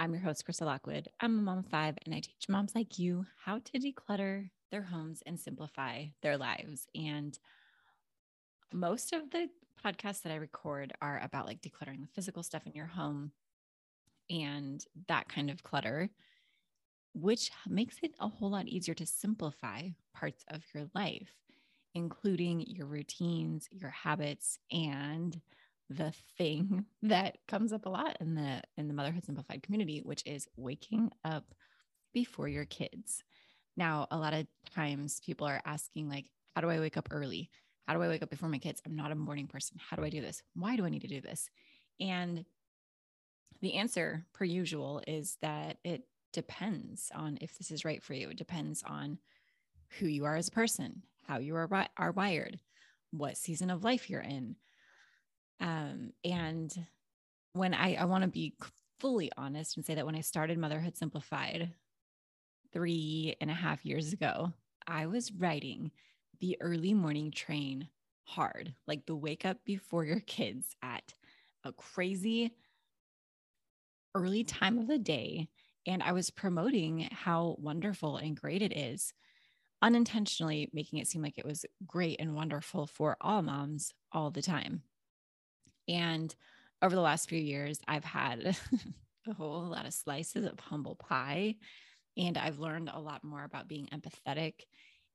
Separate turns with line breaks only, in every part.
I'm your host, Krista Lockwood. I'm a mom of five, and I teach moms like you how to declutter their homes and simplify their lives. And most of the podcasts that I record are about like decluttering the physical stuff in your home and that kind of clutter, which makes it a whole lot easier to simplify parts of your life, including your routines, your habits, and the thing that comes up a lot in the in the motherhood simplified community which is waking up before your kids. Now a lot of times people are asking like how do i wake up early? How do i wake up before my kids? I'm not a morning person. How do i do this? Why do i need to do this? And the answer per usual is that it depends on if this is right for you. It depends on who you are as a person how you are, are wired what season of life you're in um, and when I, I want to be fully honest and say that when I started Motherhood Simplified three and a half years ago, I was writing the early morning train hard, like the wake up before your kids at a crazy early time of the day. And I was promoting how wonderful and great it is, unintentionally making it seem like it was great and wonderful for all moms all the time. And over the last few years, I've had a whole lot of slices of humble pie. And I've learned a lot more about being empathetic.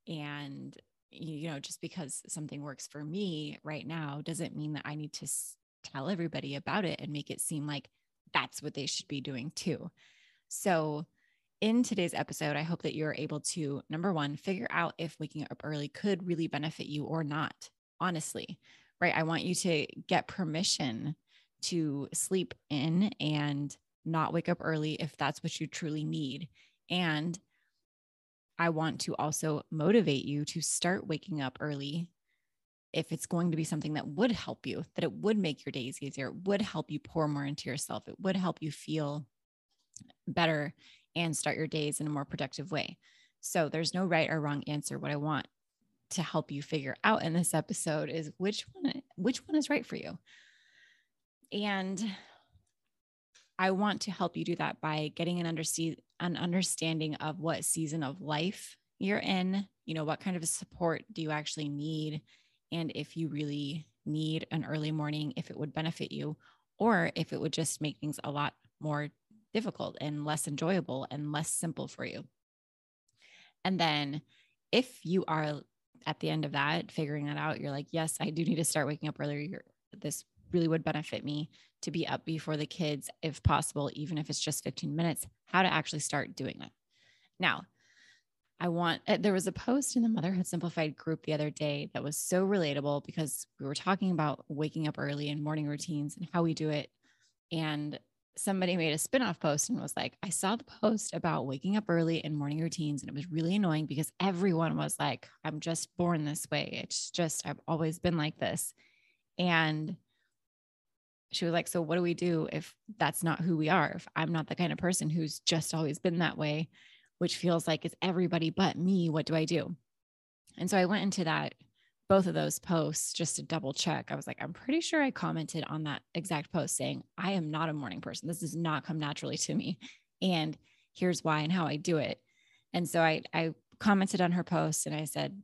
And, you know, just because something works for me right now doesn't mean that I need to tell everybody about it and make it seem like that's what they should be doing too. So in today's episode, I hope that you're able to, number one, figure out if waking up early could really benefit you or not, honestly, right? I want you to get permission to sleep in and not wake up early if that's what you truly need. And I want to also motivate you to start waking up early if it's going to be something that would help you, that it would make your days easier, it would help you pour more into yourself, it would help you feel better and start your days in a more productive way. So there's no right or wrong answer. What I want to help you figure out in this episode is which one which one is right for you. And I want to help you do that by getting an understand an understanding of what season of life you're in, you know, what kind of support do you actually need and if you really need an early morning, if it would benefit you, or if it would just make things a lot more difficult and less enjoyable and less simple for you. And then if you are at the end of that, figuring that out, you're like, yes, I do need to start waking up earlier. This really would benefit me to be up before the kids, if possible, even if it's just 15 minutes, how to actually start doing that. Now, I want, uh, there was a post in the Motherhood Simplified group the other day that was so relatable because we were talking about waking up early and morning routines and how we do it. And somebody made a spin-off post and was like, I saw the post about waking up early and morning routines. And it was really annoying because everyone was like, I'm just born this way. It's just, I've always been like this. And she was like, So what do we do if that's not who we are? If I'm not the kind of person who's just always been that way? which feels like it's everybody but me. What do I do? And so I went into that, both of those posts just to double check. I was like, I'm pretty sure I commented on that exact post saying, I am not a morning person. This does not come naturally to me. And here's why and how I do it. And so I, I commented on her post and I said,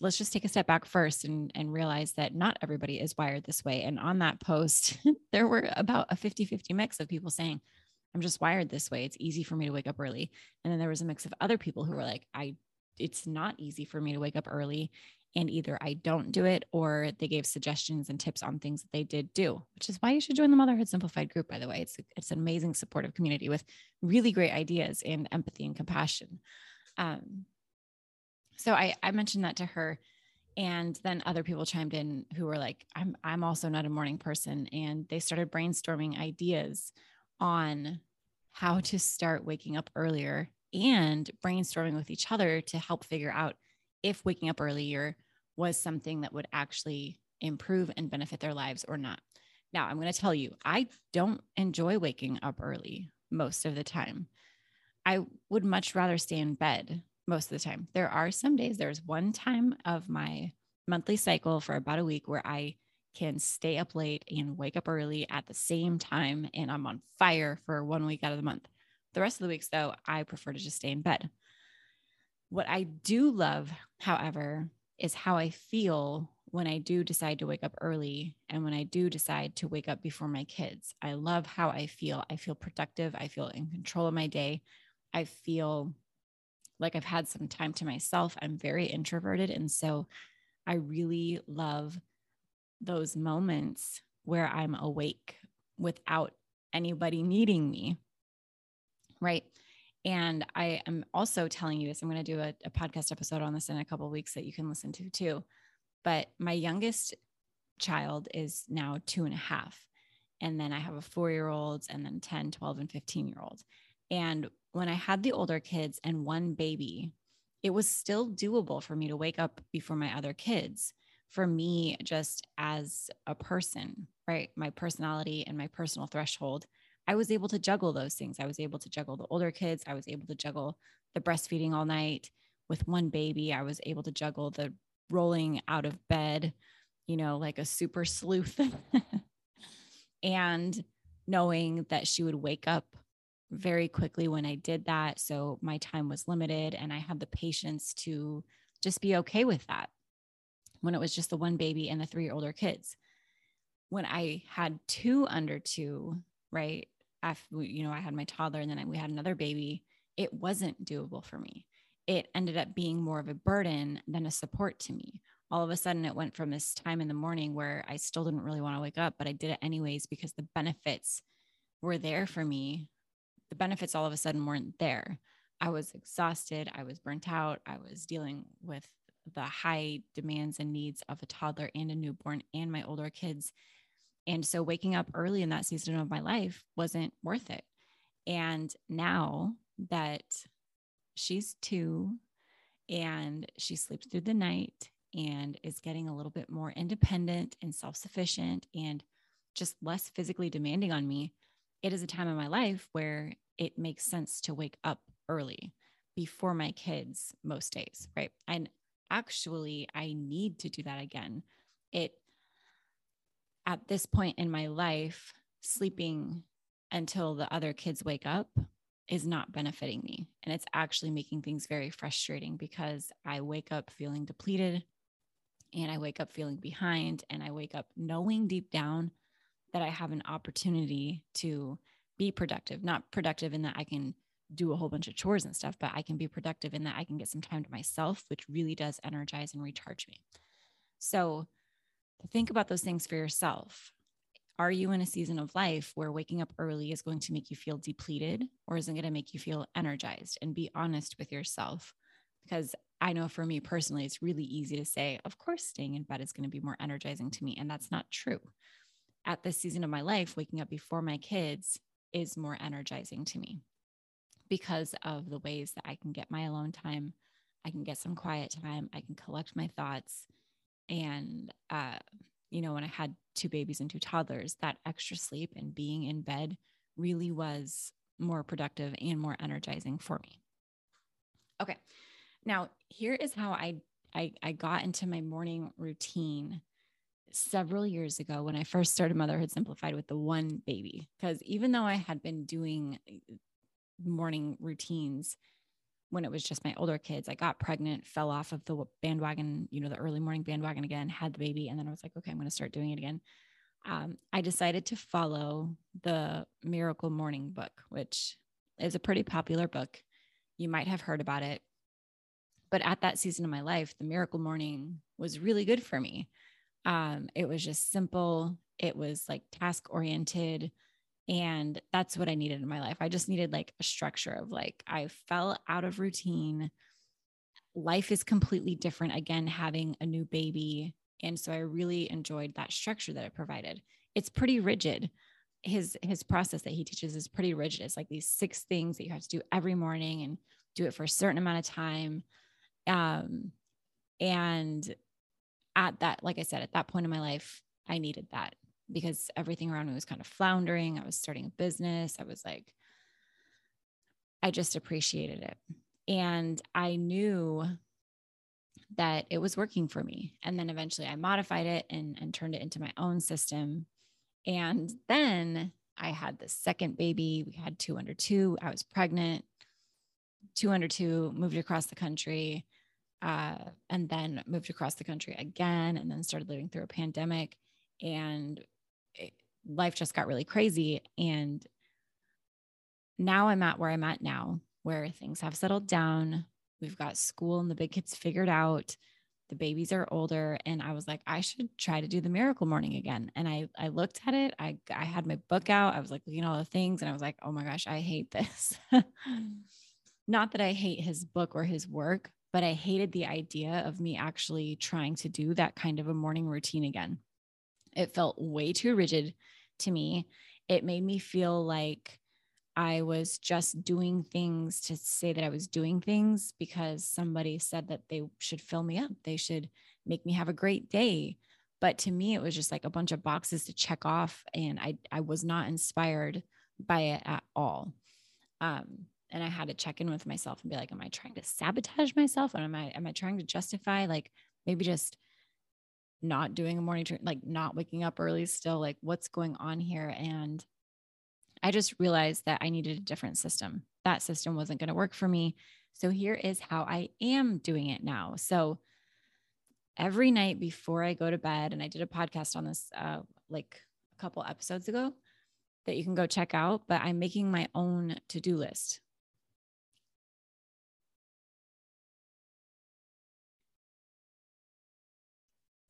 let's just take a step back first and, and realize that not everybody is wired this way. And on that post, there were about a 50 50 mix of people saying, I'm just wired this way. It's easy for me to wake up early. And then there was a mix of other people who were like, I, it's not easy for me to wake up early. And either I don't do it or they gave suggestions and tips on things that they did do, which is why you should join the Motherhood Simplified group, by the way. It's, it's an amazing supportive community with really great ideas and empathy and compassion. Um, so I, I mentioned that to her and then other people chimed in who were like i'm i'm also not a morning person and they started brainstorming ideas on how to start waking up earlier and brainstorming with each other to help figure out if waking up earlier was something that would actually improve and benefit their lives or not. Now, I'm going to tell you, I don't enjoy waking up early most of the time. I would much rather stay in bed most of the time. There are some days, there's one time of my monthly cycle for about a week where I can stay up late and wake up early at the same time. And I'm on fire for one week out of the month. The rest of the weeks, though, I prefer to just stay in bed. What I do love, however, is how I feel when I do decide to wake up early and when I do decide to wake up before my kids. I love how I feel. I feel productive. I feel in control of my day. I feel like I've had some time to myself. I'm very introverted. And so I really love those moments where I'm awake without anybody needing me. Right. And I am also telling you this. I'm going to do a, a podcast episode on this in a couple weeks that you can listen to too. But my youngest child is now two and a half. And then I have a four year old, and then 10, 12, and 15 year old. And when I had the older kids and one baby, it was still doable for me to wake up before my other kids for me, just as a person, right? My personality and my personal threshold, I was able to juggle those things. I was able to juggle the older kids. I was able to juggle the breastfeeding all night with one baby. I was able to juggle the rolling out of bed, you know, like a super sleuth. and knowing that she would wake up very quickly when I did that. So my time was limited and I had the patience to just be okay with that when it was just the one baby and the three older kids. When I had two under two, right? After, you know, I had my toddler and then we had another baby, it wasn't doable for me. It ended up being more of a burden than a support to me. All of a sudden, it went from this time in the morning where I still didn't really want to wake up, but I did it anyways because the benefits were there for me. The benefits all of a sudden weren't there. I was exhausted. I was burnt out. I was dealing with the high demands and needs of a toddler and a newborn and my older kids. And so waking up early in that season of my life wasn't worth it. And now that she's two and she sleeps through the night and is getting a little bit more independent and self sufficient and just less physically demanding on me, it is a time in my life where it makes sense to wake up early before my kids most days, right? And actually, I need to do that again. It, at this point in my life, sleeping until the other kids wake up is not benefiting me. And it's actually making things very frustrating because I wake up feeling depleted and I wake up feeling behind and I wake up knowing deep down that I have an opportunity to be productive, not productive in that I can do a whole bunch of chores and stuff, but I can be productive in that I can get some time to myself, which really does energize and recharge me. So think about those things for yourself. Are you in a season of life where waking up early is going to make you feel depleted or is it going to make you feel energized? And be honest with yourself. Because I know for me personally, it's really easy to say, of course, staying in bed is going to be more energizing to me. And that's not true. At this season of my life, waking up before my kids is more energizing to me because of the ways that I can get my alone time. I can get some quiet time. I can collect my thoughts. And, uh, you know, when I had two babies and two toddlers, that extra sleep and being in bed really was more productive and more energizing for me. Okay. Now, here is how I, I, I got into my morning routine several years ago when I first started Motherhood Simplified with the one baby. Because even though I had been doing morning routines when it was just my older kids. I got pregnant, fell off of the bandwagon, you know, the early morning bandwagon again, had the baby. And then I was like, okay, I'm going to start doing it again. Um, I decided to follow the Miracle Morning book, which is a pretty popular book. You might have heard about it. But at that season of my life, the Miracle Morning was really good for me. Um, it was just simple, it was like task oriented. And that's what I needed in my life. I just needed like a structure of like, I fell out of routine. Life is completely different again, having a new baby. And so I really enjoyed that structure that it provided. It's pretty rigid. His his process that he teaches is pretty rigid. It's like these six things that you have to do every morning and do it for a certain amount of time. Um, and at that, like I said, at that point in my life, I needed that because everything around me was kind of floundering. I was starting a business. I was like, I just appreciated it. And I knew that it was working for me. And then eventually I modified it and, and turned it into my own system. And then I had the second baby. We had two under two. I was pregnant, two under two, moved across the country, uh, and then moved across the country again, and then started living through a pandemic. And life just got really crazy. And now I'm at where I'm at now, where things have settled down. We've got school and the big kids figured out. The babies are older. And I was like, I should try to do the miracle morning again. And I I looked at it. I I had my book out. I was like looking at all the things and I was like, oh my gosh, I hate this. Not that I hate his book or his work, but I hated the idea of me actually trying to do that kind of a morning routine again. It felt way too rigid to me. It made me feel like I was just doing things to say that I was doing things because somebody said that they should fill me up. They should make me have a great day. But to me, it was just like a bunch of boxes to check off. And I, I was not inspired by it at all. Um, and I had to check in with myself and be like, am I trying to sabotage myself? And am I, am I trying to justify like maybe just not doing a morning like not waking up early still like what's going on here and i just realized that i needed a different system. That system wasn't going to work for me. So here is how i am doing it now. So every night before i go to bed and i did a podcast on this uh, like a couple episodes ago that you can go check out but i'm making my own to-do list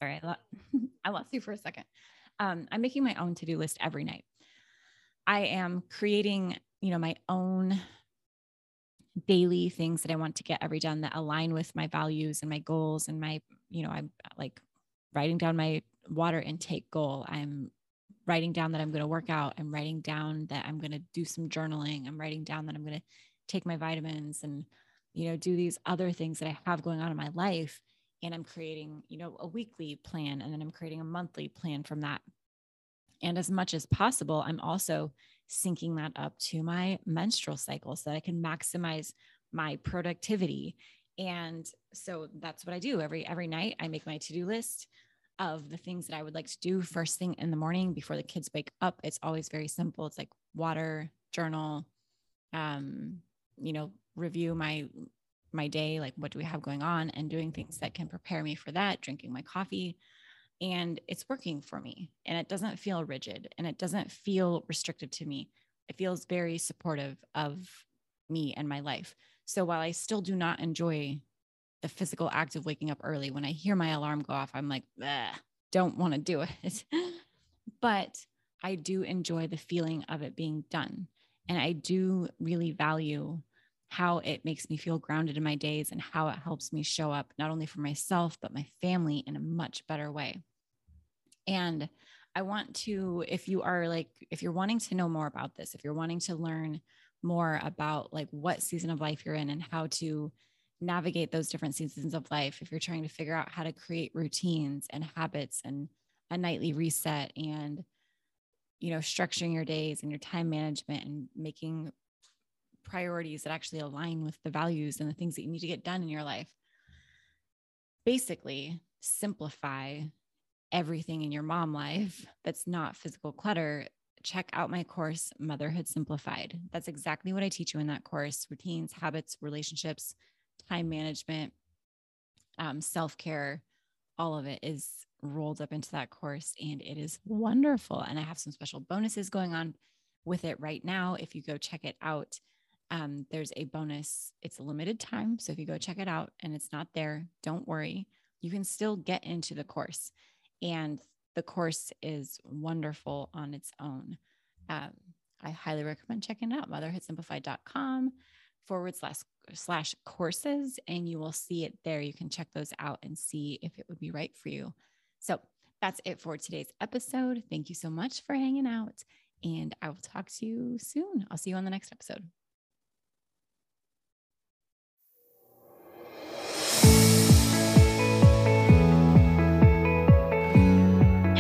sorry, I, lo- I lost you for a second. Um, I'm making my own to do list every night. I am creating, you know, my own daily things that I want to get every done that align with my values and my goals and my, you know, I'm like writing down my water intake goal. I'm writing down that I'm going to work out. I'm writing down that I'm going to do some journaling. I'm writing down that I'm going to take my vitamins and, you know, do these other things that I have going on in my life. And I'm creating, you know, a weekly plan and then I'm creating a monthly plan from that. And as much as possible, I'm also syncing that up to my menstrual cycle so that I can maximize my productivity. And so that's what I do every every night. I make my to-do list of the things that I would like to do first thing in the morning before the kids wake up. It's always very simple. It's like water, journal, um, you know, review my my day, like what do we have going on and doing things that can prepare me for that, drinking my coffee. And it's working for me. And it doesn't feel rigid and it doesn't feel restrictive to me. It feels very supportive of me and my life. So while I still do not enjoy the physical act of waking up early. When I hear my alarm go off, I'm like, don't want to do it. but I do enjoy the feeling of it being done. And I do really value how it makes me feel grounded in my days and how it helps me show up not only for myself, but my family in a much better way. And I want to, if you are like, if you're wanting to know more about this, if you're wanting to learn more about like what season of life you're in and how to navigate those different seasons of life if you're trying to figure out how to create routines and habits and a nightly reset and you know structuring your days and your time management and making priorities that actually align with the values and the things that you need to get done in your life basically simplify everything in your mom life that's not physical clutter check out my course motherhood simplified that's exactly what i teach you in that course routines habits relationships time management, um, self care, all of it is rolled up into that course and it is wonderful. And I have some special bonuses going on with it right now. If you go check it out, um, there's a bonus. It's a limited time. So if you go check it out and it's not there, don't worry. You can still get into the course. And the course is wonderful on its own. Um, I highly recommend checking it out, motherhoodsimplified.com forward slash slash courses and you will see it there. You can check those out and see if it would be right for you. So that's it for today's episode. Thank you so much for hanging out and I will talk to you soon. I'll see you on the next episode.